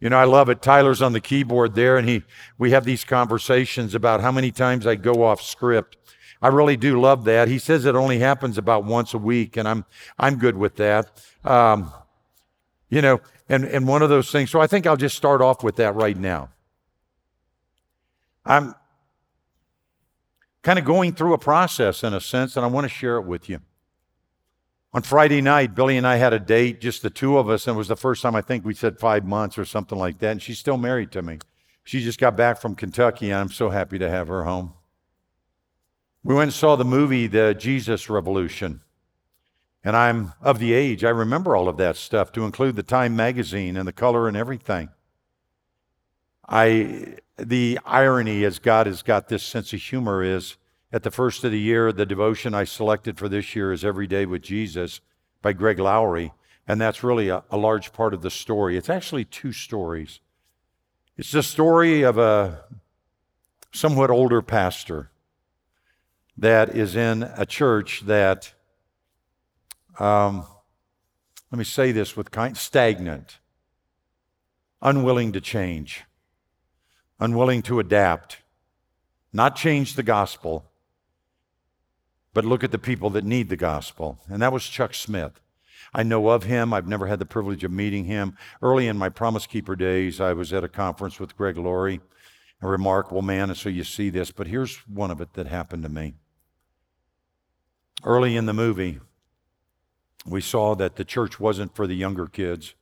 You know, I love it. Tyler's on the keyboard there, and he we have these conversations about how many times I go off script. I really do love that. He says it only happens about once a week, and I'm I'm good with that. Um, you know, and and one of those things. So I think I'll just start off with that right now. I'm kind of going through a process in a sense, and I want to share it with you. On Friday night, Billy and I had a date, just the two of us, and it was the first time I think we said five months or something like that. And she's still married to me. She just got back from Kentucky, and I'm so happy to have her home. We went and saw the movie, The Jesus Revolution. And I'm of the age, I remember all of that stuff, to include the Time magazine and the color and everything. I, the irony, as God has got this sense of humor, is at the first of the year, the devotion I selected for this year is Every Day with Jesus by Greg Laurie. And that's really a, a large part of the story. It's actually two stories. It's the story of a somewhat older pastor that is in a church that, um, let me say this with kind, stagnant, unwilling to change, unwilling to adapt, not change the gospel, but look at the people that need the gospel. And that was Chuck Smith. I know of him. I've never had the privilege of meeting him. Early in my Promise Keeper days, I was at a conference with Greg Laurie, a remarkable man, and so you see this. But here's one of it that happened to me. Early in the movie, we saw that the church wasn't for the younger kids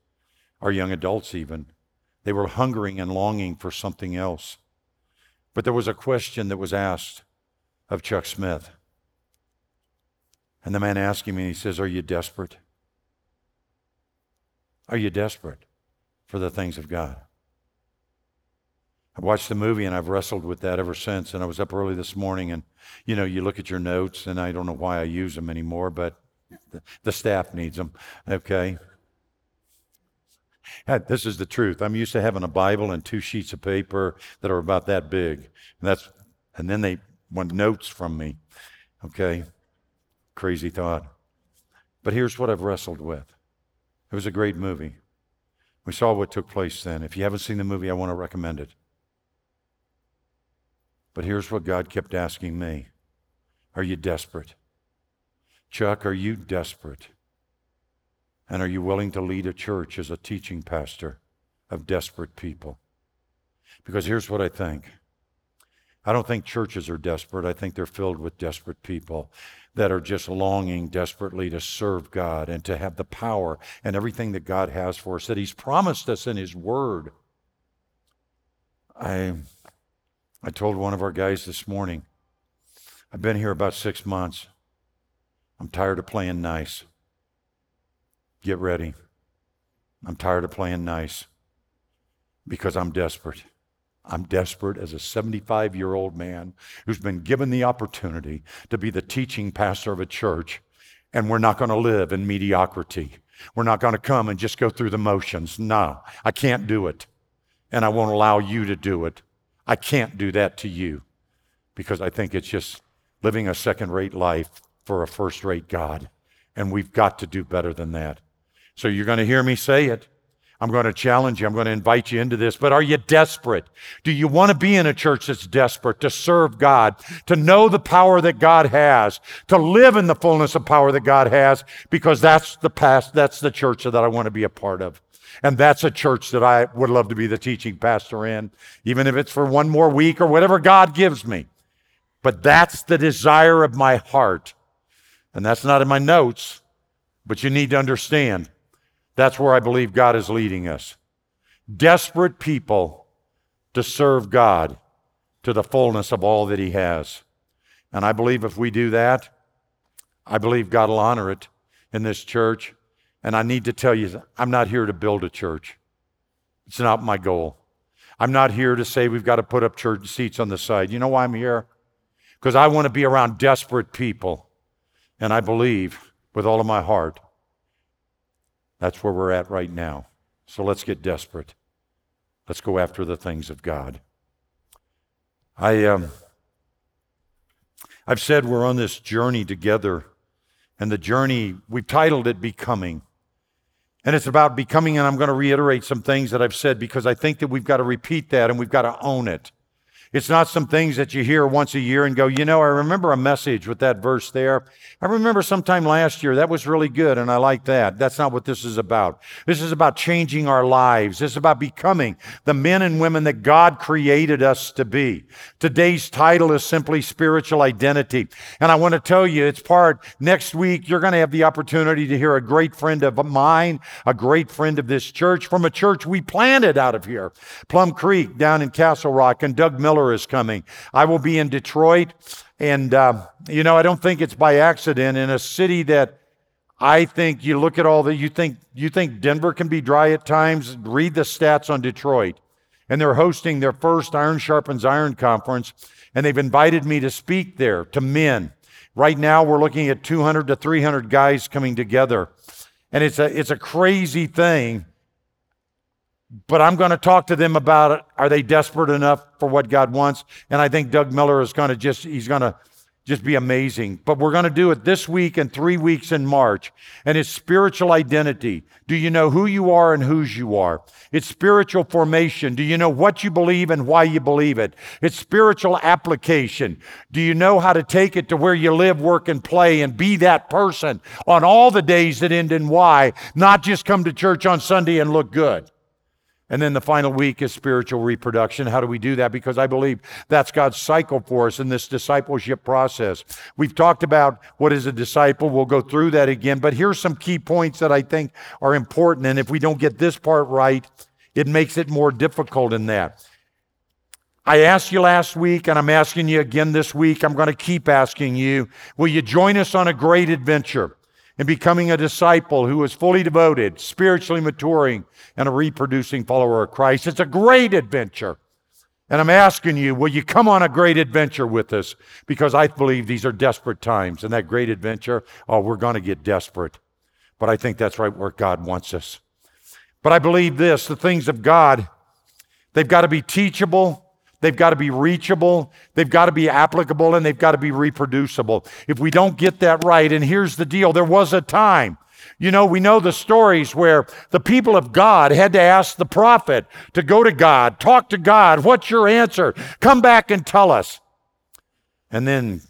or young adults, even. They were hungering and longing for something else. But there was a question that was asked of Chuck Smith. And the man asking me, he says, Are you desperate? Are you desperate for the things of God? I watched the movie and I've wrestled with that ever since. And I was up early this morning and, you know, you look at your notes and I don't know why I use them anymore, but the, the staff needs them. Okay. This is the truth. I'm used to having a Bible and two sheets of paper that are about that big. And that's, and then they want notes from me. Okay. Crazy thought. But here's what I've wrestled with it was a great movie. We saw what took place then. If you haven't seen the movie, I want to recommend it. But here's what God kept asking me Are you desperate? Chuck, are you desperate? And are you willing to lead a church as a teaching pastor of desperate people? Because here's what I think I don't think churches are desperate. I think they're filled with desperate people that are just longing desperately to serve God and to have the power and everything that God has for us, that He's promised us in His Word. I, I told one of our guys this morning, I've been here about six months. I'm tired of playing nice. Get ready. I'm tired of playing nice because I'm desperate. I'm desperate as a 75 year old man who's been given the opportunity to be the teaching pastor of a church, and we're not going to live in mediocrity. We're not going to come and just go through the motions. No, I can't do it. And I won't allow you to do it. I can't do that to you because I think it's just living a second rate life for a first rate God. And we've got to do better than that. So you're going to hear me say it. I'm going to challenge you. I'm going to invite you into this. But are you desperate? Do you want to be in a church that's desperate to serve God, to know the power that God has, to live in the fullness of power that God has? Because that's the past, that's the church that I want to be a part of. And that's a church that I would love to be the teaching pastor in, even if it's for one more week or whatever God gives me. But that's the desire of my heart. And that's not in my notes, but you need to understand that's where I believe God is leading us. Desperate people to serve God to the fullness of all that He has. And I believe if we do that, I believe God will honor it in this church. And I need to tell you, I'm not here to build a church. It's not my goal. I'm not here to say we've got to put up church seats on the side. You know why I'm here? Because I want to be around desperate people. And I believe with all of my heart that's where we're at right now. So let's get desperate. Let's go after the things of God. I, um, I've said we're on this journey together, and the journey, we've titled it Becoming. And it's about becoming, and I'm going to reiterate some things that I've said because I think that we've got to repeat that and we've got to own it. It's not some things that you hear once a year and go, you know, I remember a message with that verse there. I remember sometime last year that was really good and I like that. That's not what this is about. This is about changing our lives. This is about becoming the men and women that God created us to be. Today's title is simply spiritual identity. And I want to tell you, it's part next week. You're going to have the opportunity to hear a great friend of mine, a great friend of this church from a church we planted out of here, Plum Creek down in Castle Rock and Doug Miller Is coming. I will be in Detroit. And, uh, you know, I don't think it's by accident in a city that I think you look at all the, you think, you think Denver can be dry at times. Read the stats on Detroit. And they're hosting their first Iron Sharpens Iron conference. And they've invited me to speak there to men. Right now, we're looking at 200 to 300 guys coming together. And it's a, it's a crazy thing but I'm going to talk to them about it. Are they desperate enough for what God wants? And I think Doug Miller is going to just, he's going to just be amazing. But we're going to do it this week and three weeks in March. And it's spiritual identity. Do you know who you are and whose you are? It's spiritual formation. Do you know what you believe and why you believe it? It's spiritual application. Do you know how to take it to where you live, work, and play and be that person on all the days that end in Y, not just come to church on Sunday and look good? And then the final week is spiritual reproduction. How do we do that? Because I believe that's God's cycle for us in this discipleship process. We've talked about what is a disciple. We'll go through that again. But here's some key points that I think are important. And if we don't get this part right, it makes it more difficult in that. I asked you last week, and I'm asking you again this week. I'm going to keep asking you will you join us on a great adventure? And becoming a disciple who is fully devoted, spiritually maturing, and a reproducing follower of Christ. It's a great adventure. And I'm asking you, will you come on a great adventure with us? Because I believe these are desperate times. And that great adventure, oh, we're going to get desperate. But I think that's right where God wants us. But I believe this the things of God, they've got to be teachable, They've got to be reachable, they've got to be applicable, and they've got to be reproducible. If we don't get that right, and here's the deal there was a time. You know, we know the stories where the people of God had to ask the prophet to go to God, talk to God. What's your answer? Come back and tell us. And then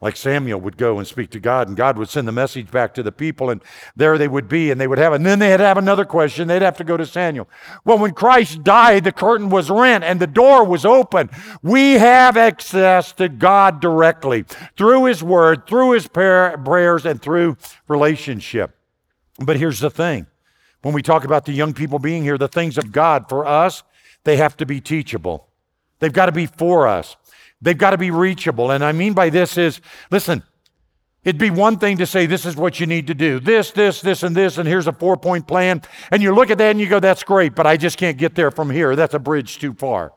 like Samuel would go and speak to God, and God would send the message back to the people, and there they would be, and they would have, and then they'd have another question. They'd have to go to Samuel. Well, when Christ died, the curtain was rent and the door was open. We have access to God directly through His Word, through His prayers, and through relationship. But here's the thing when we talk about the young people being here, the things of God for us, they have to be teachable. They've got to be for us. They've got to be reachable. And I mean by this is listen, it'd be one thing to say, this is what you need to do this, this, this, and this, and here's a four point plan. And you look at that and you go, that's great, but I just can't get there from here. That's a bridge too far.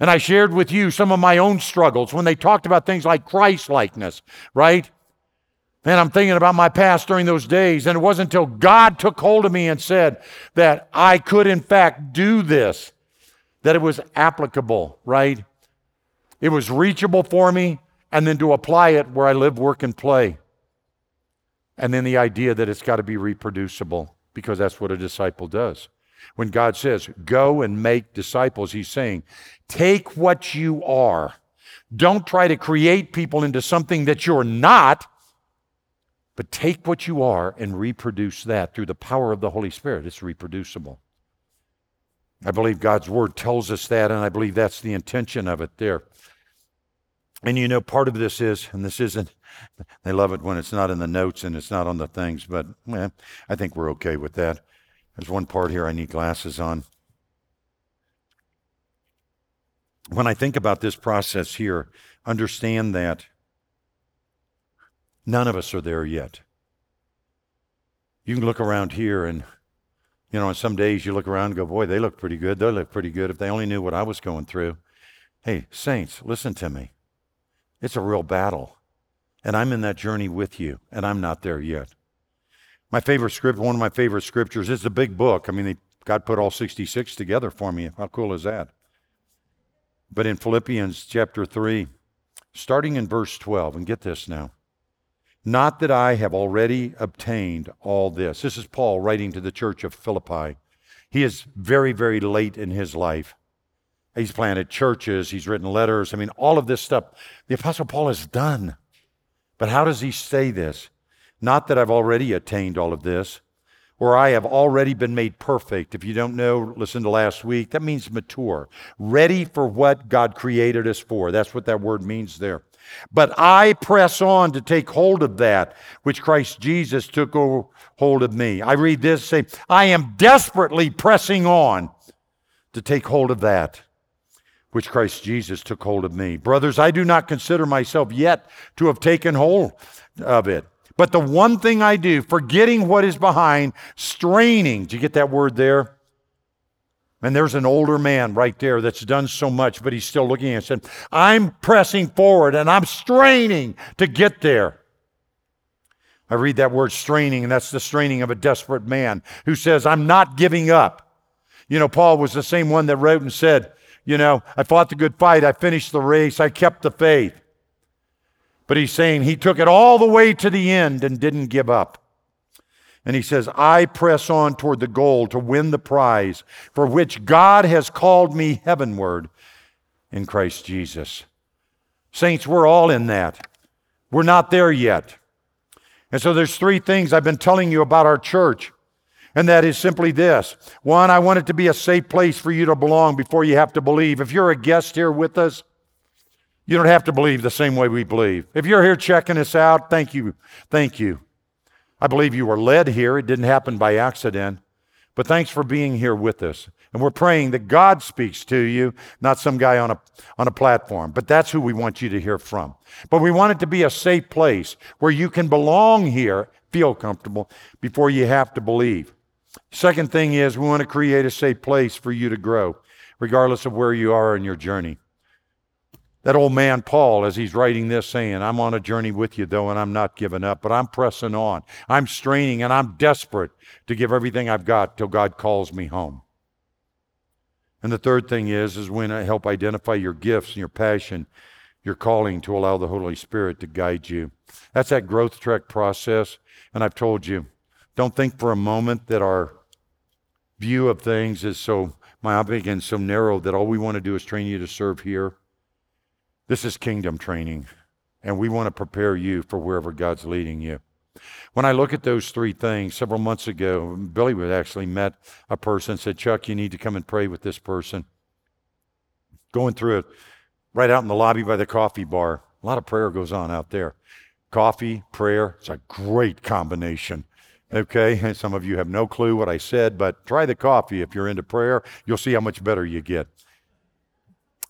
And I shared with you some of my own struggles when they talked about things like Christ likeness, right? And I'm thinking about my past during those days. And it wasn't until God took hold of me and said that I could, in fact, do this, that it was applicable, right? It was reachable for me, and then to apply it where I live, work, and play. And then the idea that it's got to be reproducible because that's what a disciple does. When God says, go and make disciples, He's saying, take what you are. Don't try to create people into something that you're not, but take what you are and reproduce that through the power of the Holy Spirit. It's reproducible. I believe God's word tells us that, and I believe that's the intention of it there. And you know, part of this is, and this isn't, they love it when it's not in the notes and it's not on the things, but well, I think we're okay with that. There's one part here I need glasses on. When I think about this process here, understand that none of us are there yet. You can look around here and, you know, on some days you look around and go, boy, they look pretty good. They look pretty good if they only knew what I was going through. Hey, saints, listen to me. It's a real battle. And I'm in that journey with you, and I'm not there yet. My favorite script, one of my favorite scriptures, is a big book. I mean, they, God put all 66 together for me. How cool is that? But in Philippians chapter 3, starting in verse 12, and get this now. Not that I have already obtained all this. This is Paul writing to the church of Philippi. He is very, very late in his life. He's planted churches, he's written letters. I mean, all of this stuff the Apostle Paul has done. But how does he say this? Not that I've already attained all of this, or I have already been made perfect. If you don't know, listen to last week. That means mature, ready for what God created us for. That's what that word means there. But I press on to take hold of that which Christ Jesus took hold of me. I read this say, I am desperately pressing on to take hold of that which Christ Jesus took hold of me. Brothers, I do not consider myself yet to have taken hold of it. But the one thing I do, forgetting what is behind, straining, do you get that word there? And there's an older man right there that's done so much, but he's still looking and said, I'm pressing forward and I'm straining to get there. I read that word straining, and that's the straining of a desperate man who says, I'm not giving up. You know, Paul was the same one that wrote and said, You know, I fought the good fight, I finished the race, I kept the faith. But he's saying he took it all the way to the end and didn't give up. And he says, I press on toward the goal to win the prize for which God has called me heavenward in Christ Jesus. Saints, we're all in that. We're not there yet. And so there's three things I've been telling you about our church. And that is simply this. One, I want it to be a safe place for you to belong before you have to believe. If you're a guest here with us, you don't have to believe the same way we believe. If you're here checking us out, thank you. Thank you. I believe you were led here. It didn't happen by accident. But thanks for being here with us. And we're praying that God speaks to you, not some guy on a, on a platform. But that's who we want you to hear from. But we want it to be a safe place where you can belong here, feel comfortable, before you have to believe. Second thing is, we want to create a safe place for you to grow, regardless of where you are in your journey. That old man, Paul, as he's writing this, saying, I'm on a journey with you, though, and I'm not giving up, but I'm pressing on. I'm straining and I'm desperate to give everything I've got till God calls me home. And the third thing is, is when I help identify your gifts and your passion, your calling to allow the Holy Spirit to guide you. That's that growth trek process. And I've told you, don't think for a moment that our view of things is so myopic and so narrow that all we want to do is train you to serve here. This is kingdom training, and we want to prepare you for wherever God's leading you. When I look at those three things, several months ago, Billy would actually met a person, and said, Chuck, you need to come and pray with this person. Going through it right out in the lobby by the coffee bar. A lot of prayer goes on out there. Coffee, prayer, it's a great combination. Okay, some of you have no clue what I said, but try the coffee if you're into prayer. You'll see how much better you get.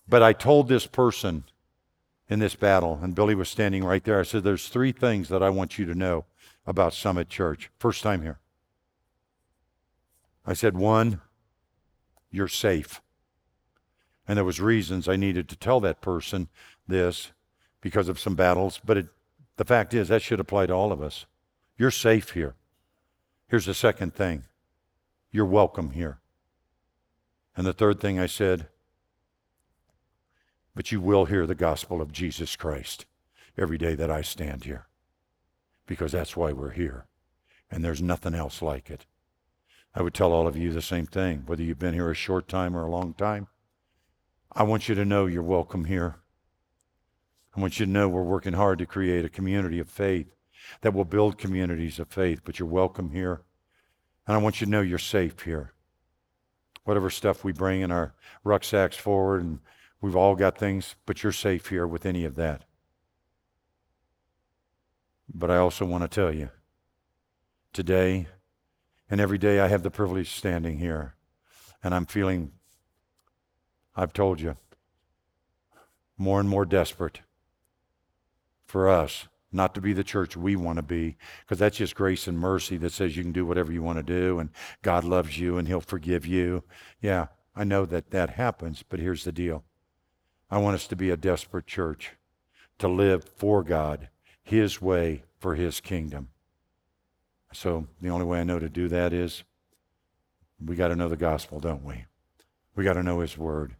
But I told this person in this battle. And Billy was standing right there. I said, There's three things that I want you to know about Summit Church. First time here. I said, One, you're safe. And there was reasons I needed to tell that person this because of some battles, but it, the fact is that should apply to all of us. You're safe here. Here's the second thing. You're welcome here. And the third thing I said, but you will hear the gospel of Jesus Christ every day that I stand here because that's why we're here. And there's nothing else like it. I would tell all of you the same thing, whether you've been here a short time or a long time. I want you to know you're welcome here. I want you to know we're working hard to create a community of faith that will build communities of faith, but you're welcome here. And I want you to know you're safe here. Whatever stuff we bring in our rucksacks forward and We've all got things, but you're safe here with any of that. But I also want to tell you today and every day I have the privilege standing here, and I'm feeling, I've told you, more and more desperate for us not to be the church we want to be, because that's just grace and mercy that says you can do whatever you want to do, and God loves you and He'll forgive you. Yeah, I know that that happens, but here's the deal I want us to be a desperate church, to live for God, His way, for His kingdom. So the only way I know to do that is we got to know the gospel, don't we? We got to know His word.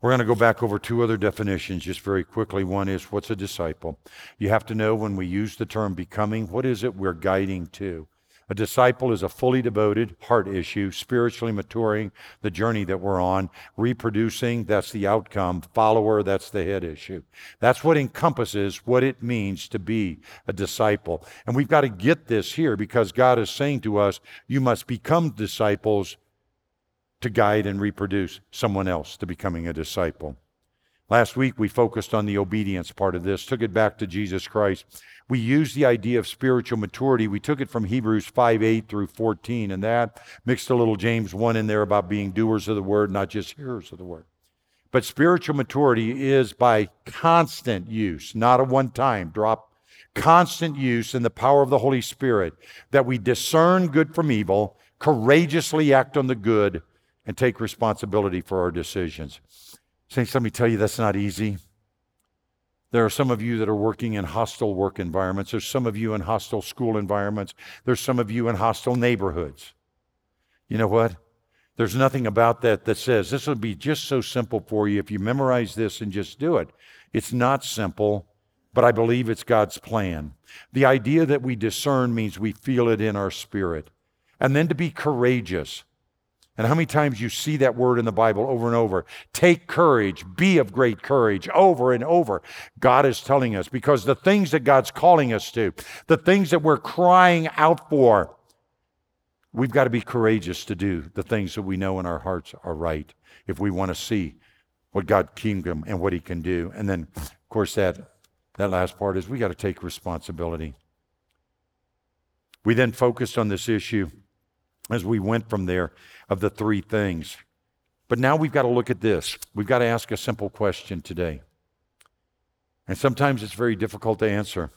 We're going to go back over two other definitions just very quickly. One is what's a disciple? You have to know when we use the term becoming, what is it we're guiding to? A disciple is a fully devoted heart issue, spiritually maturing, the journey that we're on, reproducing, that's the outcome, follower, that's the head issue. That's what encompasses what it means to be a disciple. And we've got to get this here because God is saying to us, you must become disciples to guide and reproduce someone else to becoming a disciple. Last week we focused on the obedience part of this, took it back to Jesus Christ we used the idea of spiritual maturity. We took it from Hebrews 5 8 through 14, and that mixed a little James 1 in there about being doers of the word, not just hearers of the word. But spiritual maturity is by constant use, not a one time drop, constant use in the power of the Holy Spirit that we discern good from evil, courageously act on the good, and take responsibility for our decisions. Saints, let me tell you, that's not easy. There are some of you that are working in hostile work environments. There's some of you in hostile school environments. There's some of you in hostile neighborhoods. You know what? There's nothing about that that says this will be just so simple for you if you memorize this and just do it. It's not simple, but I believe it's God's plan. The idea that we discern means we feel it in our spirit. And then to be courageous. And how many times you see that word in the Bible over and over? Take courage, be of great courage, over and over. God is telling us because the things that God's calling us to, the things that we're crying out for, we've got to be courageous to do the things that we know in our hearts are right if we want to see what God kingdom and what he can do. And then, of course, that, that last part is we got to take responsibility. We then focused on this issue as we went from there of the three things. But now we've got to look at this. We've got to ask a simple question today. And sometimes it's very difficult to answer.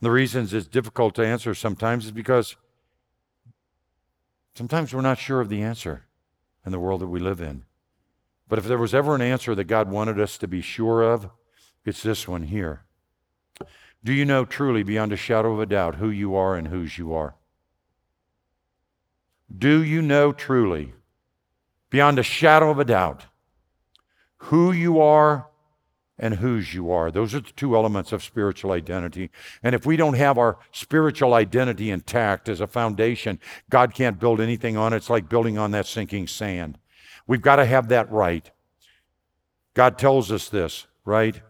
The reasons it's difficult to answer sometimes is because sometimes we're not sure of the answer in the world that we live in. But if there was ever an answer that God wanted us to be sure of, it's this one here. Do you know truly, beyond a shadow of a doubt, who you are and whose you are? Do you know truly, beyond a shadow of a doubt, who you are and whose you are? Those are the two elements of spiritual identity. And if we don't have our spiritual identity intact as a foundation, God can't build anything on it. It's like building on that sinking sand. We've got to have that right. God tells us this, right?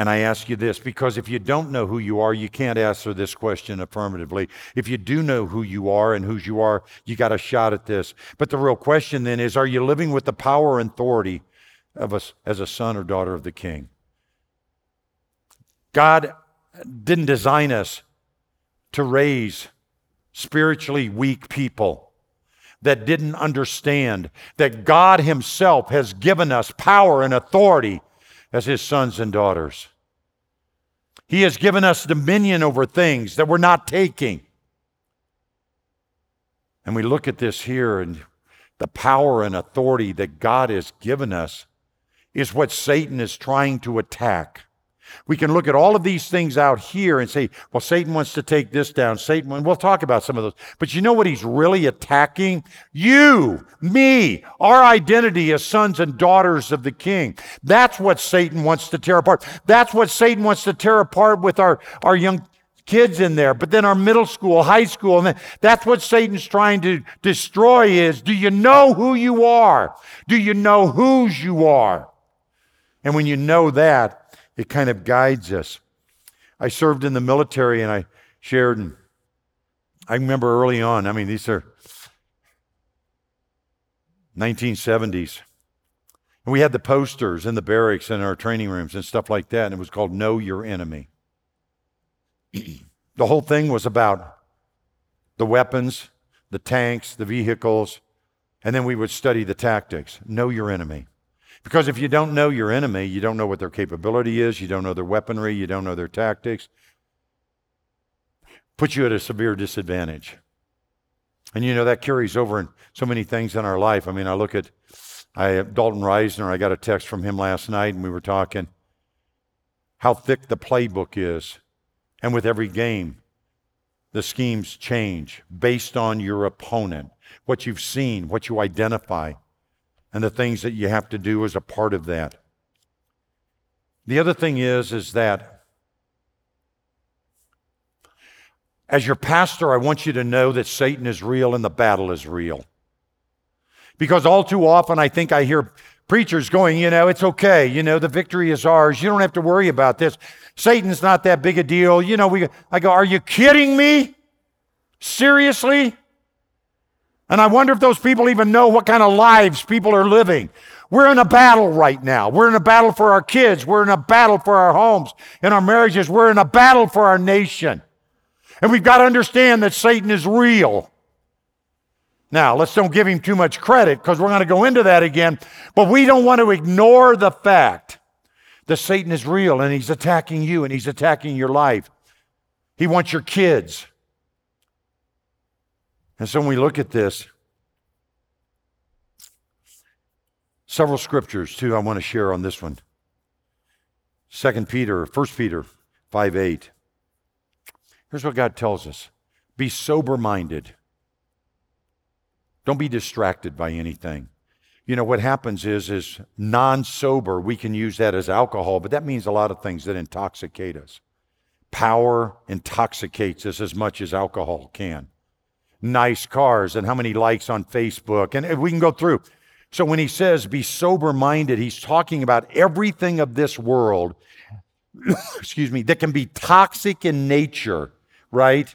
And I ask you this because if you don't know who you are, you can't answer this question affirmatively. If you do know who you are and whose you are, you got a shot at this. But the real question then is are you living with the power and authority of us as a son or daughter of the king? God didn't design us to raise spiritually weak people that didn't understand that God Himself has given us power and authority as his sons and daughters. He has given us dominion over things that we're not taking. And we look at this here, and the power and authority that God has given us is what Satan is trying to attack. We can look at all of these things out here and say, well, Satan wants to take this down. Satan, and we'll talk about some of those. But you know what he's really attacking? You, me, our identity as sons and daughters of the king. That's what Satan wants to tear apart. That's what Satan wants to tear apart with our, our young kids in there, but then our middle school, high school, and that's what Satan's trying to destroy is, do you know who you are? Do you know whose you are? And when you know that, it kind of guides us. I served in the military and I shared, and I remember early on, I mean, these are 1970s. And we had the posters in the barracks and our training rooms and stuff like that, and it was called Know Your Enemy. the whole thing was about the weapons, the tanks, the vehicles, and then we would study the tactics. Know your enemy. Because if you don't know your enemy, you don't know what their capability is, you don't know their weaponry, you don't know their tactics, puts you at a severe disadvantage. And you know that carries over in so many things in our life. I mean, I look at I Dalton Reisner, I got a text from him last night and we were talking how thick the playbook is. And with every game, the schemes change based on your opponent, what you've seen, what you identify. And the things that you have to do as a part of that. The other thing is, is that as your pastor, I want you to know that Satan is real and the battle is real. Because all too often, I think I hear preachers going, you know, it's okay. You know, the victory is ours. You don't have to worry about this. Satan's not that big a deal. You know, we, I go, are you kidding me? Seriously? And I wonder if those people even know what kind of lives people are living. We're in a battle right now. We're in a battle for our kids. We're in a battle for our homes and our marriages. We're in a battle for our nation. And we've got to understand that Satan is real. Now, let's don't give him too much credit because we're going to go into that again. But we don't want to ignore the fact that Satan is real and he's attacking you and he's attacking your life. He wants your kids. And so when we look at this, several scriptures too I want to share on this one. Second Peter, First Peter 5 8. Here's what God tells us be sober minded. Don't be distracted by anything. You know what happens is is non-sober, we can use that as alcohol, but that means a lot of things that intoxicate us. Power intoxicates us as much as alcohol can. Nice cars and how many likes on Facebook and we can go through. So when he says be sober minded, he's talking about everything of this world, excuse me, that can be toxic in nature, right?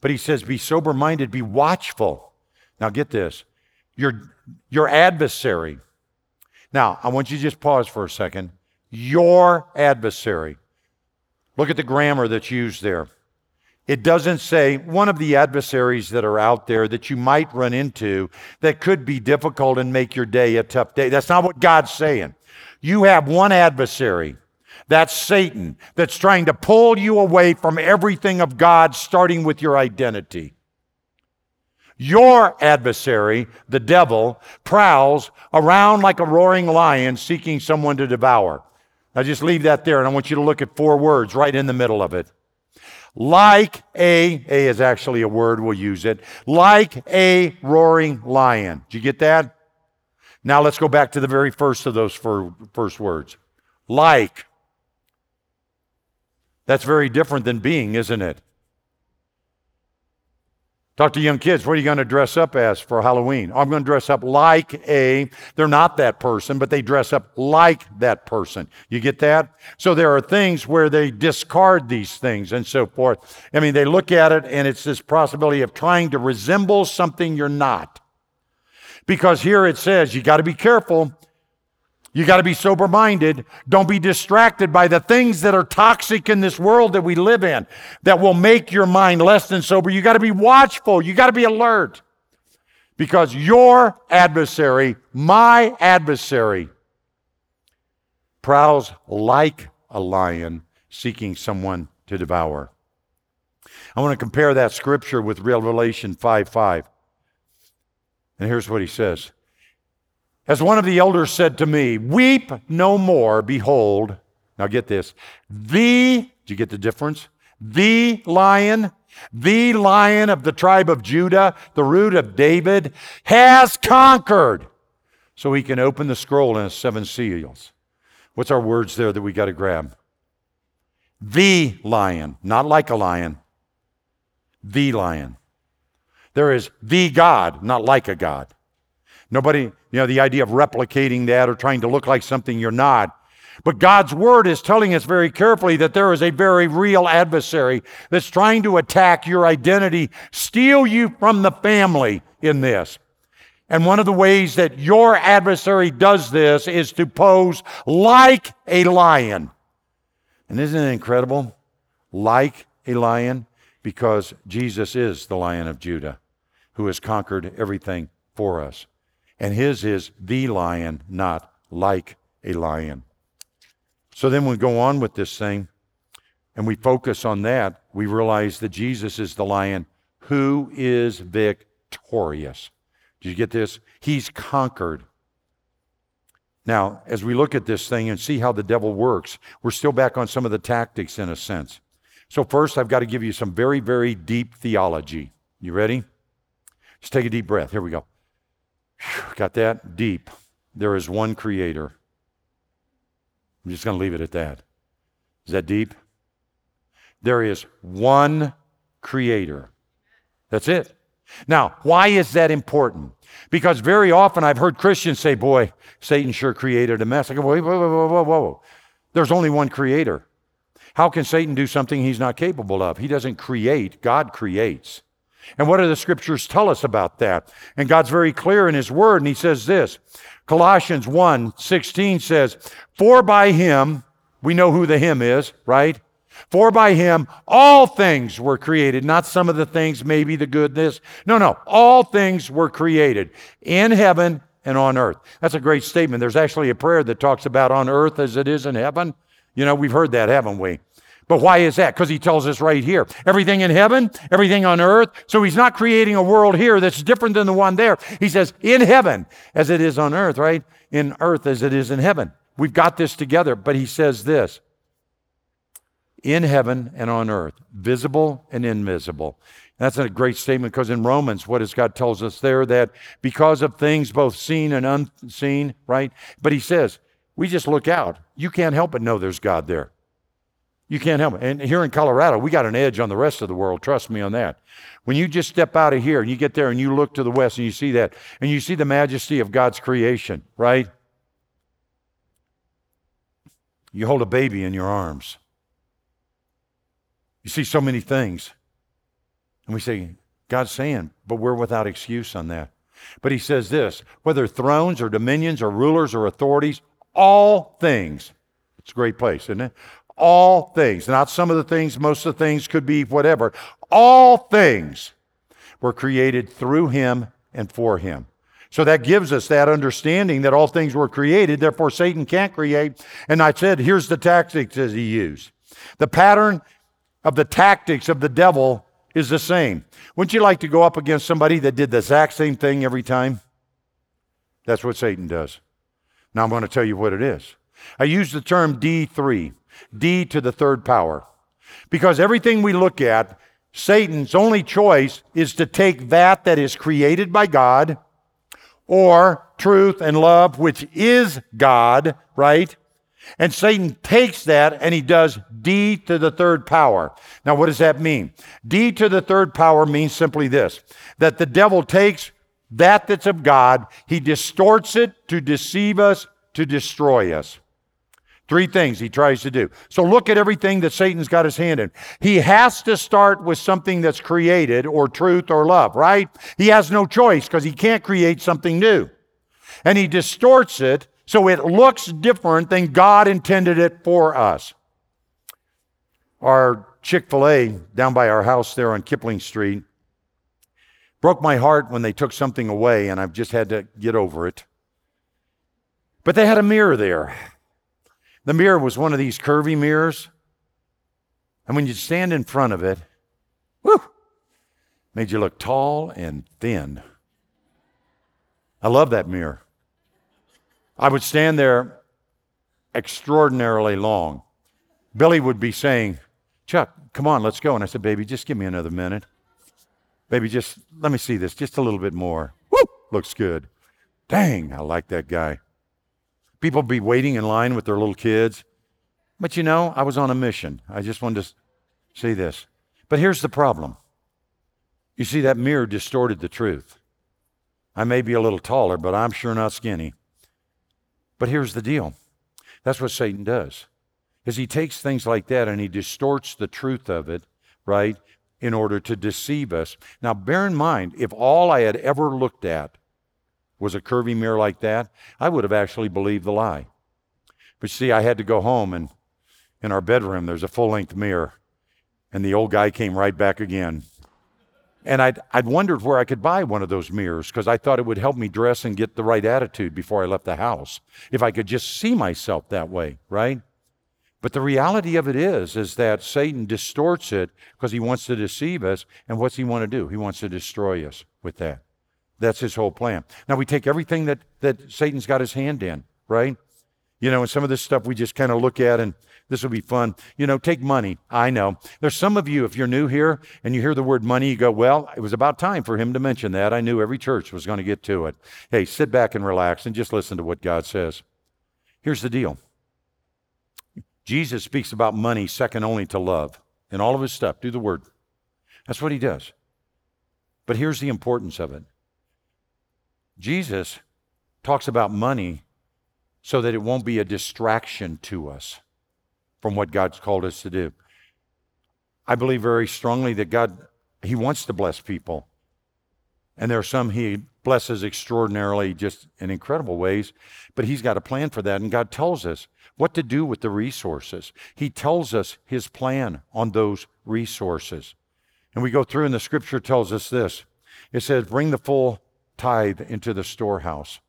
But he says be sober minded, be watchful. Now, get this your, your adversary. Now, I want you to just pause for a second. Your adversary. Look at the grammar that's used there. It doesn't say one of the adversaries that are out there that you might run into that could be difficult and make your day a tough day. That's not what God's saying. You have one adversary. That's Satan that's trying to pull you away from everything of God, starting with your identity. Your adversary, the devil, prowls around like a roaring lion seeking someone to devour. Now just leave that there, and I want you to look at four words right in the middle of it. Like a, A is actually a word, we'll use it. Like a roaring lion. Did you get that? Now let's go back to the very first of those first words. Like. That's very different than being, isn't it? Talk to young kids, what are you going to dress up as for Halloween? I'm going to dress up like a, they're not that person, but they dress up like that person. You get that? So there are things where they discard these things and so forth. I mean, they look at it and it's this possibility of trying to resemble something you're not. Because here it says you got to be careful you got to be sober minded. Don't be distracted by the things that are toxic in this world that we live in that will make your mind less than sober. You got to be watchful. You got to be alert because your adversary, my adversary, prowls like a lion seeking someone to devour. I want to compare that scripture with Revelation 5 5. And here's what he says as one of the elders said to me, Weep no more, behold. Now get this. The, do you get the difference? The lion, the lion of the tribe of Judah, the root of David, has conquered. So he can open the scroll and seven seals. What's our words there that we got to grab? The lion, not like a lion. The lion. There is the God, not like a God. Nobody, you know, the idea of replicating that or trying to look like something you're not. But God's word is telling us very carefully that there is a very real adversary that's trying to attack your identity, steal you from the family in this. And one of the ways that your adversary does this is to pose like a lion. And isn't it incredible? Like a lion, because Jesus is the lion of Judah who has conquered everything for us and his is the lion, not like a lion. So then we go on with this thing and we focus on that. We realize that Jesus is the lion who is victorious. Did you get this? He's conquered. Now, as we look at this thing and see how the devil works, we're still back on some of the tactics in a sense. So, first, I've got to give you some very, very deep theology. You ready? Just take a deep breath. Here we go. Whew, got that? Deep. There is one creator. I'm just going to leave it at that. Is that deep? There is one creator. That's it. Now, why is that important? Because very often I've heard Christians say, Boy, Satan sure created a mess. I go, Whoa, whoa, whoa, whoa, whoa. There's only one creator. How can Satan do something he's not capable of? He doesn't create, God creates. And what do the scriptures tell us about that? And God's very clear in his word, and he says this Colossians 1 16 says, For by him, we know who the him is, right? For by him all things were created, not some of the things, maybe the goodness. No, no, all things were created in heaven and on earth. That's a great statement. There's actually a prayer that talks about on earth as it is in heaven. You know, we've heard that, haven't we? But why is that? Because he tells us right here everything in heaven, everything on earth. So he's not creating a world here that's different than the one there. He says, in heaven as it is on earth, right? In earth as it is in heaven. We've got this together. But he says this in heaven and on earth, visible and invisible. That's a great statement because in Romans, what does God tells us there? That because of things both seen and unseen, right? But he says, we just look out. You can't help but know there's God there. You can't help it. And here in Colorado, we got an edge on the rest of the world. Trust me on that. When you just step out of here and you get there and you look to the west and you see that, and you see the majesty of God's creation, right? You hold a baby in your arms. You see so many things. And we say, God's saying, but we're without excuse on that. But he says this whether thrones or dominions or rulers or authorities, all things. It's a great place, isn't it? All things, not some of the things, most of the things could be whatever. All things were created through him and for him. So that gives us that understanding that all things were created, therefore Satan can't create. And I said, here's the tactics that he used. The pattern of the tactics of the devil is the same. Wouldn't you like to go up against somebody that did the exact same thing every time? That's what Satan does. Now I'm going to tell you what it is. I use the term D3. D to the third power. Because everything we look at, Satan's only choice is to take that that is created by God or truth and love, which is God, right? And Satan takes that and he does D to the third power. Now, what does that mean? D to the third power means simply this that the devil takes that that's of God, he distorts it to deceive us, to destroy us. Three things he tries to do. So look at everything that Satan's got his hand in. He has to start with something that's created or truth or love, right? He has no choice because he can't create something new. And he distorts it so it looks different than God intended it for us. Our Chick fil A down by our house there on Kipling Street broke my heart when they took something away, and I've just had to get over it. But they had a mirror there. The mirror was one of these curvy mirrors. And when you stand in front of it, whoo, made you look tall and thin. I love that mirror. I would stand there extraordinarily long. Billy would be saying, Chuck, come on, let's go. And I said, Baby, just give me another minute. Baby, just let me see this just a little bit more. Woo! Looks good. Dang, I like that guy. People be waiting in line with their little kids. But you know, I was on a mission. I just wanted to see this. But here's the problem. You see, that mirror distorted the truth. I may be a little taller, but I'm sure not skinny. But here's the deal. That's what Satan does. Is he takes things like that and he distorts the truth of it, right, in order to deceive us. Now bear in mind, if all I had ever looked at was a curvy mirror like that, I would have actually believed the lie. But see, I had to go home, and in our bedroom, there's a full length mirror. And the old guy came right back again. And I'd, I'd wondered where I could buy one of those mirrors because I thought it would help me dress and get the right attitude before I left the house. If I could just see myself that way, right? But the reality of it is, is that Satan distorts it because he wants to deceive us. And what's he want to do? He wants to destroy us with that. That's his whole plan. Now we take everything that, that Satan's got his hand in, right? You know, and some of this stuff we just kind of look at and This will be fun. You know, take money. I know. There's some of you, if you're new here and you hear the word money, you go, well, it was about time for him to mention that. I knew every church was going to get to it. Hey, sit back and relax and just listen to what God says. Here's the deal Jesus speaks about money second only to love in all of his stuff. Do the word. That's what he does. But here's the importance of it Jesus talks about money so that it won't be a distraction to us from what God's called us to do. I believe very strongly that God, He wants to bless people. And there are some He blesses extraordinarily, just in incredible ways, but He's got a plan for that. And God tells us what to do with the resources. He tells us His plan on those resources. And we go through, and the scripture tells us this it says, Bring the full tithe into the storehouse,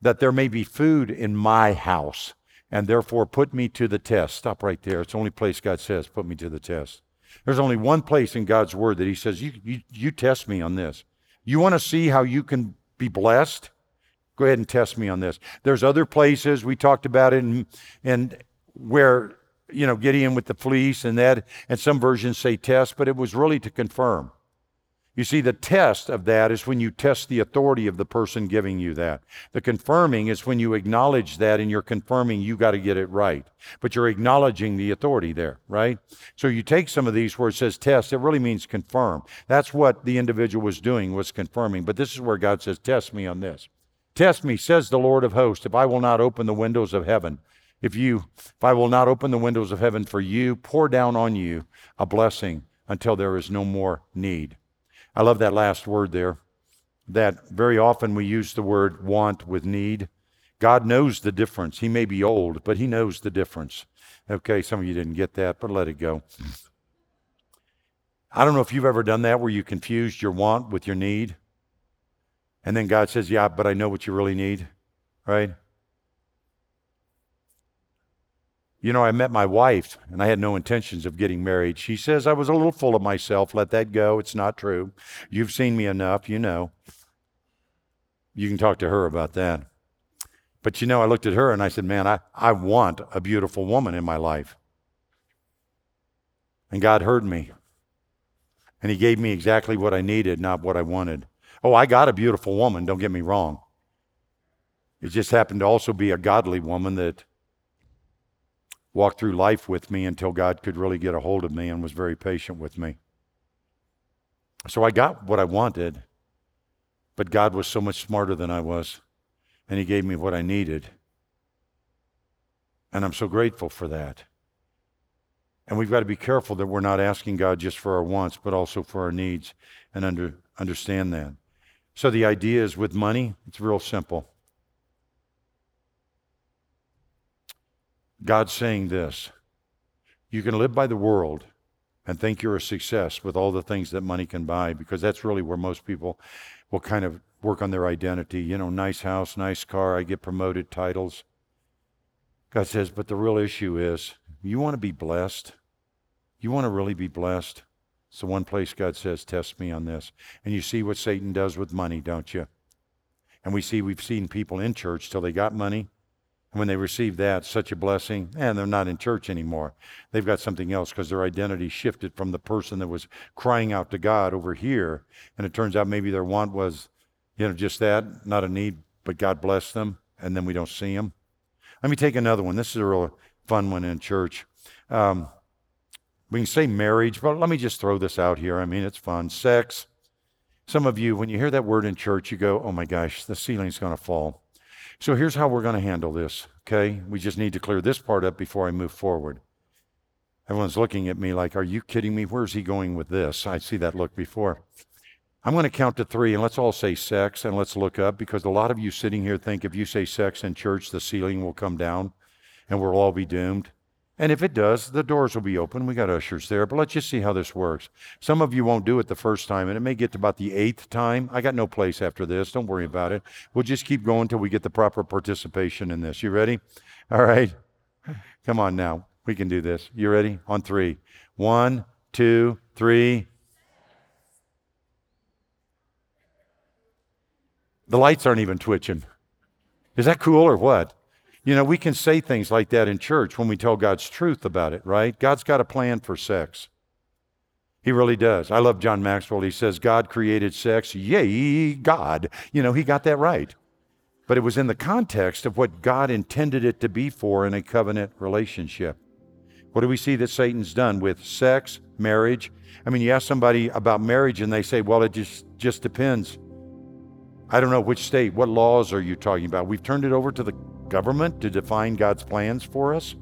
that there may be food in my house, and therefore put me to the test. Stop right there. It's the only place God says, Put me to the test. There's only one place in God's word that He says, You, you, you test me on this. You want to see how you can be blessed? Go ahead and test me on this. There's other places we talked about it, and, and where you know, Gideon with the fleece and that, and some versions say test, but it was really to confirm. You see, the test of that is when you test the authority of the person giving you that. The confirming is when you acknowledge that and you're confirming you got to get it right. But you're acknowledging the authority there, right? So you take some of these where it says test, it really means confirm. That's what the individual was doing, was confirming. But this is where God says, Test me on this. Test me, says the Lord of hosts, if I will not open the windows of heaven if you if I will not open the windows of heaven for you, pour down on you a blessing until there is no more need. I love that last word there. That very often we use the word want with need. God knows the difference. He may be old, but he knows the difference. Okay, some of you didn't get that, but let it go. I don't know if you've ever done that where you confused your want with your need. And then God says, Yeah, but I know what you really need, right? You know, I met my wife and I had no intentions of getting married. She says I was a little full of myself. Let that go. It's not true. You've seen me enough. You know. You can talk to her about that. But you know, I looked at her and I said, Man, I, I want a beautiful woman in my life. And God heard me. And He gave me exactly what I needed, not what I wanted. Oh, I got a beautiful woman, don't get me wrong. It just happened to also be a godly woman that walked through life with me until God could really get a hold of me and was very patient with me. So I got what I wanted, but God was so much smarter than I was, and He gave me what I needed. And I'm so grateful for that. And we've got to be careful that we're not asking God just for our wants, but also for our needs and under, understand that. So the idea is with money, it's real simple. God's saying this you can live by the world and think you're a success with all the things that money can buy because that's really where most people will kind of work on their identity. You know, nice house, nice car, I get promoted titles. God says, but the real issue is you want to be blessed. You want to really be blessed. The one place God says, test me on this. And you see what Satan does with money, don't you? And we see, we've seen people in church till they got money when they receive that, such a blessing, and they're not in church anymore. They've got something else because their identity shifted from the person that was crying out to God over here. And it turns out maybe their want was, you know, just that, not a need, but God blessed them, and then we don't see them. Let me take another one. This is a real fun one in church. Um, we can say marriage, but let me just throw this out here. I mean, it's fun. Sex. Some of you, when you hear that word in church, you go, oh my gosh, the ceiling's going to fall. So here's how we're going to handle this, okay? We just need to clear this part up before I move forward. Everyone's looking at me like, are you kidding me? Where's he going with this? I see that look before. I'm going to count to three and let's all say sex and let's look up because a lot of you sitting here think if you say sex in church, the ceiling will come down and we'll all be doomed. And if it does, the doors will be open. We got ushers there, but let's just see how this works. Some of you won't do it the first time, and it may get to about the eighth time. I got no place after this. Don't worry about it. We'll just keep going until we get the proper participation in this. You ready? All right. Come on now. We can do this. You ready? On three. One, two, three. The lights aren't even twitching. Is that cool or what? You know, we can say things like that in church when we tell God's truth about it, right? God's got a plan for sex. He really does. I love John Maxwell. He says, God created sex. Yay, God. You know, he got that right. But it was in the context of what God intended it to be for in a covenant relationship. What do we see that Satan's done with sex, marriage? I mean, you ask somebody about marriage and they say, well, it just, just depends. I don't know which state, what laws are you talking about? We've turned it over to the government to define God's plans for us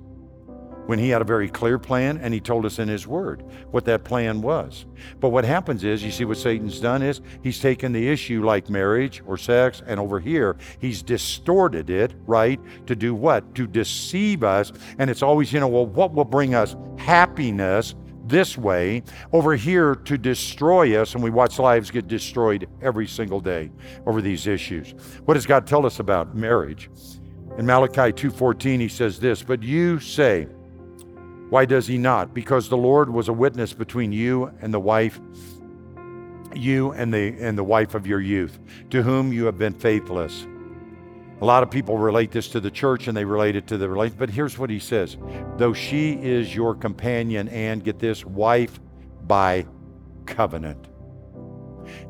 when he had a very clear plan and he told us in his word what that plan was. But what happens is, you see what Satan's done is he's taken the issue like marriage or sex and over here he's distorted it, right? To do what? To deceive us. And it's always, you know, well, what will bring us happiness this way over here to destroy us and we watch lives get destroyed every single day over these issues. What does God tell us about marriage? In Malachi 2:14 he says this, "But you say, why does he not? Because the Lord was a witness between you and the wife, you and the and the wife of your youth, to whom you have been faithless. A lot of people relate this to the church and they relate it to the relationship, but here's what he says. Though she is your companion and get this, wife by covenant.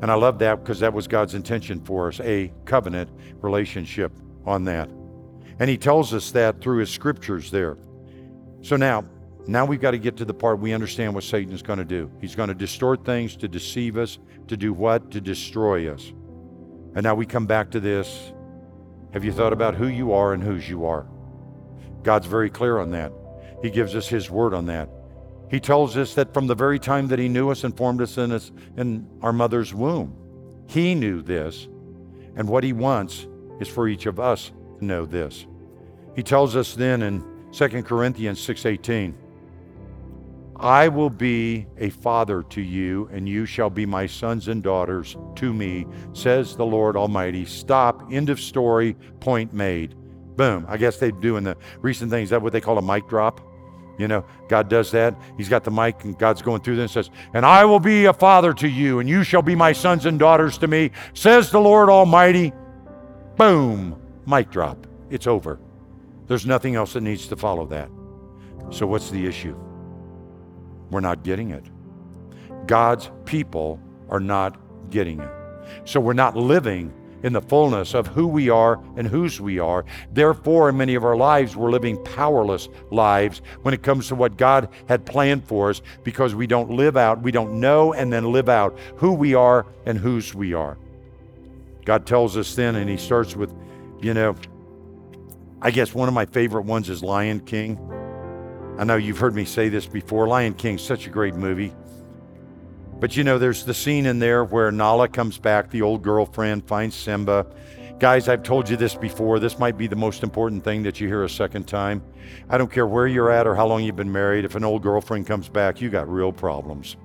And I love that because that was God's intention for us, a covenant relationship on that. And he tells us that through his scriptures there. So now, now we've got to get to the part we understand what Satan's going to do. He's going to distort things to deceive us, to do what? To destroy us. And now we come back to this. Have you thought about who you are and whose you are? God's very clear on that. He gives us His word on that. He tells us that from the very time that He knew us and formed us in, us, in our mother's womb, He knew this. And what He wants is for each of us know this. He tells us then in 2 Corinthians 6:18, I will be a father to you, and you shall be my sons and daughters to me, says the Lord Almighty. Stop. End of story. Point made. Boom. I guess they do in the recent things. Is that what they call a mic drop? You know, God does that. He's got the mic, and God's going through this and says, And I will be a father to you, and you shall be my sons and daughters to me, says the Lord Almighty. Boom. Mic drop. It's over. There's nothing else that needs to follow that. So, what's the issue? We're not getting it. God's people are not getting it. So we're not living in the fullness of who we are and whose we are. Therefore, in many of our lives, we're living powerless lives when it comes to what God had planned for us because we don't live out, we don't know and then live out who we are and whose we are. God tells us then, and He starts with, you know, I guess one of my favorite ones is Lion King. I know you've heard me say this before. Lion King's such a great movie. But you know, there's the scene in there where Nala comes back, the old girlfriend, finds Simba. Guys, I've told you this before. This might be the most important thing that you hear a second time. I don't care where you're at or how long you've been married. If an old girlfriend comes back, you got real problems.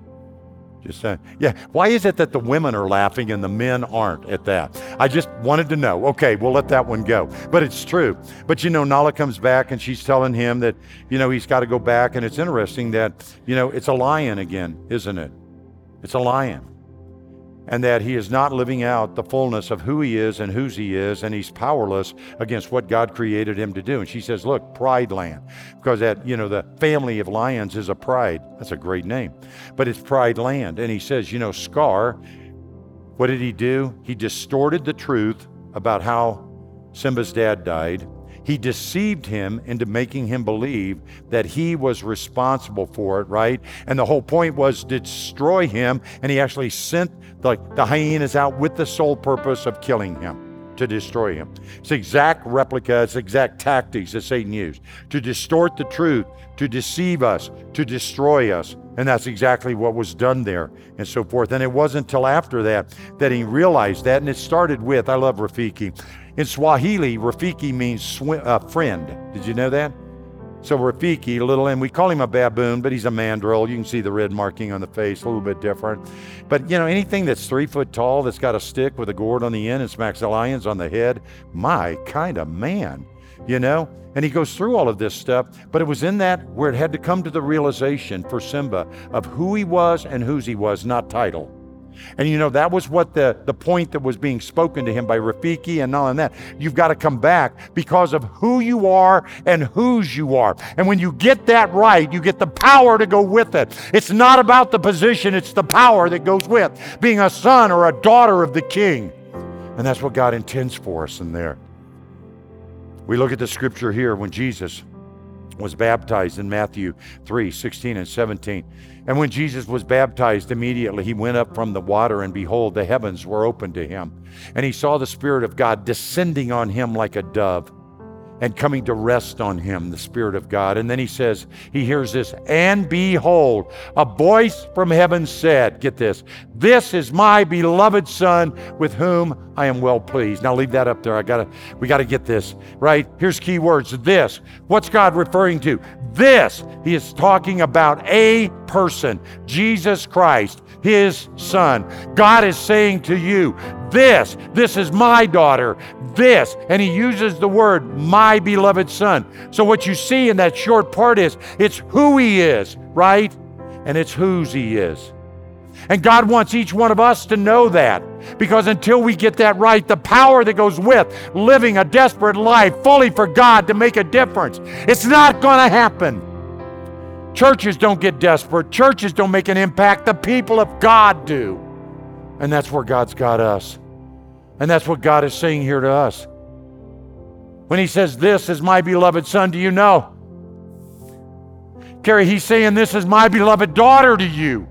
Just saying. Yeah. Why is it that the women are laughing and the men aren't at that? I just wanted to know. Okay, we'll let that one go. But it's true. But you know, Nala comes back and she's telling him that, you know, he's got to go back. And it's interesting that, you know, it's a lion again, isn't it? It's a lion and that he is not living out the fullness of who he is and whose he is, and he's powerless against what God created him to do. And she says, Look, Pride Land, because that, you know, the family of lions is a pride. That's a great name. But it's Pride Land. And he says, You know, Scar, what did he do? He distorted the truth about how Simba's dad died. He deceived him into making him believe that he was responsible for it, right? And the whole point was to destroy him, and he actually sent the, the hyenas out with the sole purpose of killing him to destroy him. It's exact replica, it's exact tactics that Satan used to distort the truth, to deceive us, to destroy us. And that's exactly what was done there and so forth. And it wasn't until after that that he realized that. And it started with, I love Rafiki. In Swahili, Rafiki means sw- uh, friend. Did you know that? So Rafiki, little, and we call him a baboon, but he's a mandrill. You can see the red marking on the face, a little bit different. But you know, anything that's three foot tall, that's got a stick with a gourd on the end and smacks the lions on the head, my kind of man, you know. And he goes through all of this stuff, but it was in that where it had to come to the realization for Simba of who he was and whose he was, not title. And you know, that was what the, the point that was being spoken to him by Rafiki and all of that. You've got to come back because of who you are and whose you are. And when you get that right, you get the power to go with it. It's not about the position, it's the power that goes with being a son or a daughter of the king. And that's what God intends for us in there. We look at the scripture here when Jesus was baptized in Matthew 3 16 and 17. And when Jesus was baptized, immediately he went up from the water, and behold, the heavens were opened to him. And he saw the Spirit of God descending on him like a dove and coming to rest on him, the Spirit of God. And then he says, he hears this, and behold, a voice from heaven said, Get this, this is my beloved Son with whom I am well pleased. Now leave that up there. I gotta, we gotta get this, right? Here's key words. This. What's God referring to? This. He is talking about a person, Jesus Christ his son. God is saying to you, This, this is my daughter, this. And he uses the word, my beloved son. So what you see in that short part is it's who he is, right? And it's whose he is. And God wants each one of us to know that because until we get that right, the power that goes with living a desperate life fully for God to make a difference, it's not going to happen. Churches don't get desperate. Churches don't make an impact. The people of God do. And that's where God's got us. And that's what God is saying here to us. When He says, This is my beloved Son, do you know? Carrie, He's saying, This is my beloved daughter to you.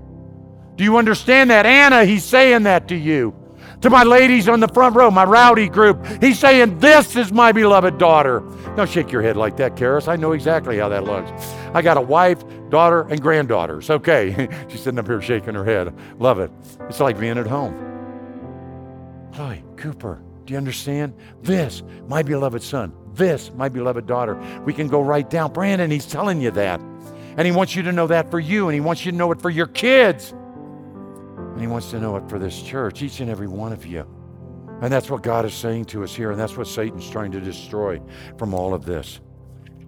Do you understand that? Anna, He's saying that to you. To my ladies on the front row, my rowdy group, He's saying, This is my beloved daughter. Don't shake your head like that, Karis. I know exactly how that looks. I got a wife, daughter, and granddaughters. Okay. She's sitting up here shaking her head. Love it. It's like being at home. Chloe, Cooper, do you understand? This, my beloved son. This, my beloved daughter. We can go right down. Brandon, he's telling you that. And he wants you to know that for you, and he wants you to know it for your kids. And he wants to know it for this church, each and every one of you. And that's what God is saying to us here, and that's what Satan's trying to destroy from all of this.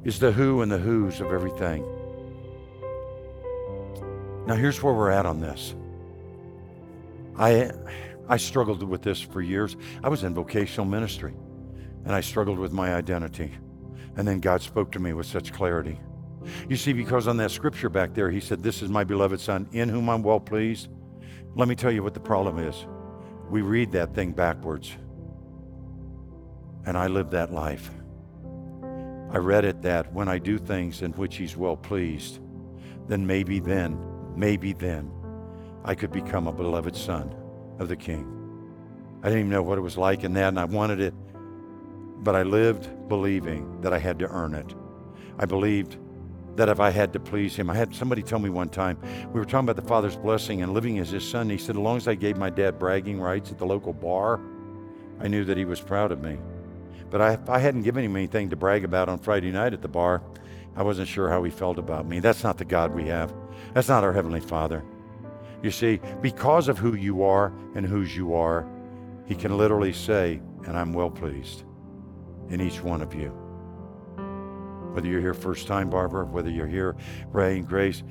Is the who and the who's of everything. Now here's where we're at on this. I I struggled with this for years. I was in vocational ministry and I struggled with my identity. And then God spoke to me with such clarity. You see, because on that scripture back there, he said, This is my beloved Son, in whom I'm well pleased. Let me tell you what the problem is. We read that thing backwards. And I live that life. I read it that when I do things in which He's well pleased, then maybe then, maybe then, I could become a beloved son of the King. I didn't even know what it was like in that, and I wanted it, but I lived believing that I had to earn it. I believed that if I had to please him, I had somebody tell me one time, we were talking about the Father's blessing and living as his son. He said, as long as I gave my dad bragging rights at the local bar, I knew that he was proud of me. But I, I hadn't given him anything to brag about on Friday night at the bar. I wasn't sure how he felt about me. That's not the God we have. That's not our Heavenly Father. You see, because of who you are and whose you are, He can literally say, and I'm well pleased in each one of you. Whether you're here first time, Barbara, whether you're here, Ray and Grace,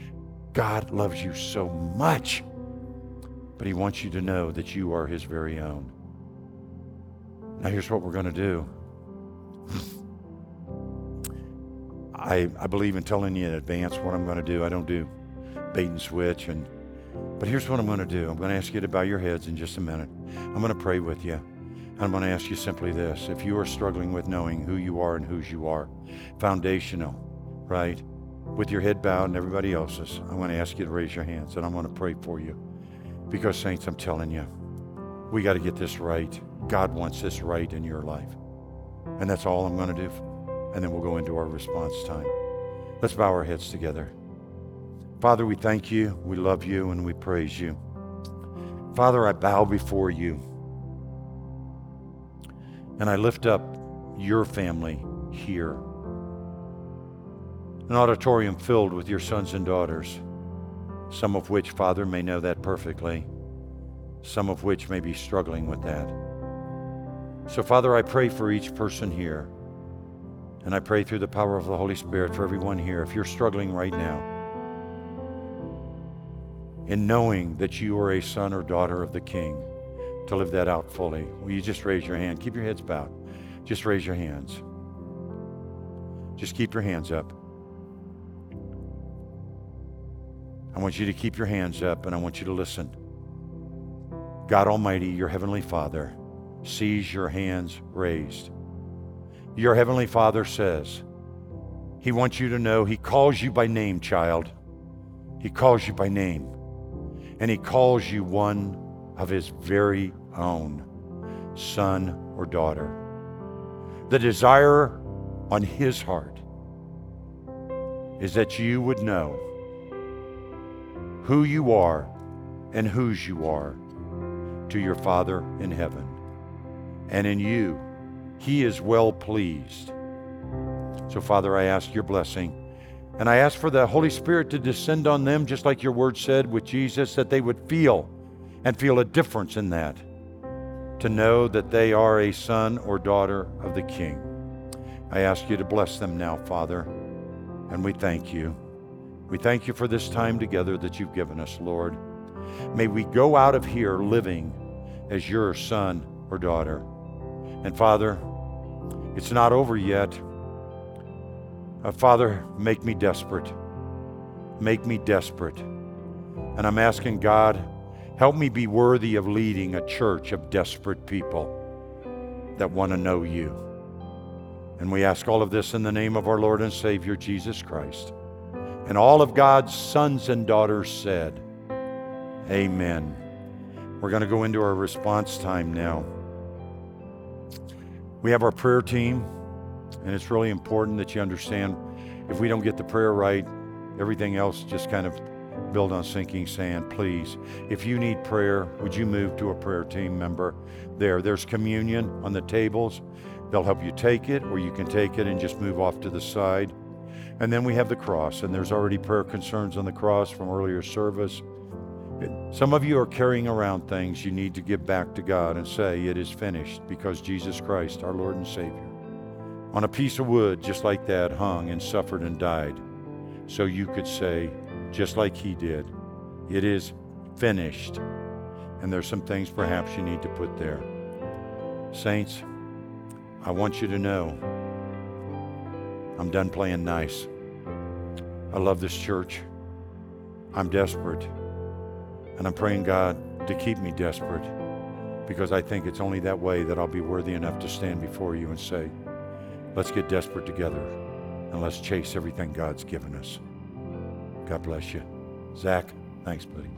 God loves you so much. But He wants you to know that you are His very own. Now, here's what we're going to do. I, I believe in telling you in advance what I'm going to do. I don't do bait and switch. And but here's what I'm going to do. I'm going to ask you to bow your heads in just a minute. I'm going to pray with you. I'm going to ask you simply this: If you are struggling with knowing who you are and whose you are, foundational, right? With your head bowed and everybody else's, I'm going to ask you to raise your hands and I'm going to pray for you. Because, Saints, I'm telling you, we got to get this right. God wants this right in your life. And that's all I'm going to do. And then we'll go into our response time. Let's bow our heads together. Father, we thank you, we love you, and we praise you. Father, I bow before you. And I lift up your family here. An auditorium filled with your sons and daughters, some of which, Father, may know that perfectly, some of which may be struggling with that. So, Father, I pray for each person here. And I pray through the power of the Holy Spirit for everyone here. If you're struggling right now, in knowing that you are a son or daughter of the King, to live that out fully. Will you just raise your hand? Keep your heads bowed. Just raise your hands. Just keep your hands up. I want you to keep your hands up and I want you to listen. God Almighty, your Heavenly Father, sees your hands raised. Your Heavenly Father says, He wants you to know He calls you by name, child. He calls you by name. And He calls you one of His very own, son or daughter. The desire on His heart is that you would know who you are and whose you are to your Father in heaven. And in you, He is well pleased. So, Father, I ask your blessing. And I ask for the Holy Spirit to descend on them, just like your word said with Jesus, that they would feel and feel a difference in that, to know that they are a son or daughter of the King. I ask you to bless them now, Father, and we thank you. We thank you for this time together that you've given us, Lord. May we go out of here living as your son or daughter. And Father, it's not over yet. Uh, Father, make me desperate. Make me desperate. And I'm asking God, help me be worthy of leading a church of desperate people that want to know you. And we ask all of this in the name of our Lord and Savior, Jesus Christ. And all of God's sons and daughters said, Amen. We're going to go into our response time now. We have our prayer team, and it's really important that you understand if we don't get the prayer right, everything else just kind of build on sinking sand. Please, if you need prayer, would you move to a prayer team member there? There's communion on the tables. They'll help you take it, or you can take it and just move off to the side. And then we have the cross, and there's already prayer concerns on the cross from earlier service. Some of you are carrying around things you need to give back to God and say, It is finished, because Jesus Christ, our Lord and Savior, on a piece of wood just like that, hung and suffered and died, so you could say, just like He did, It is finished. And there's some things perhaps you need to put there. Saints, I want you to know I'm done playing nice. I love this church. I'm desperate. And I'm praying God to keep me desperate because I think it's only that way that I'll be worthy enough to stand before you and say, let's get desperate together and let's chase everything God's given us. God bless you. Zach, thanks, buddy.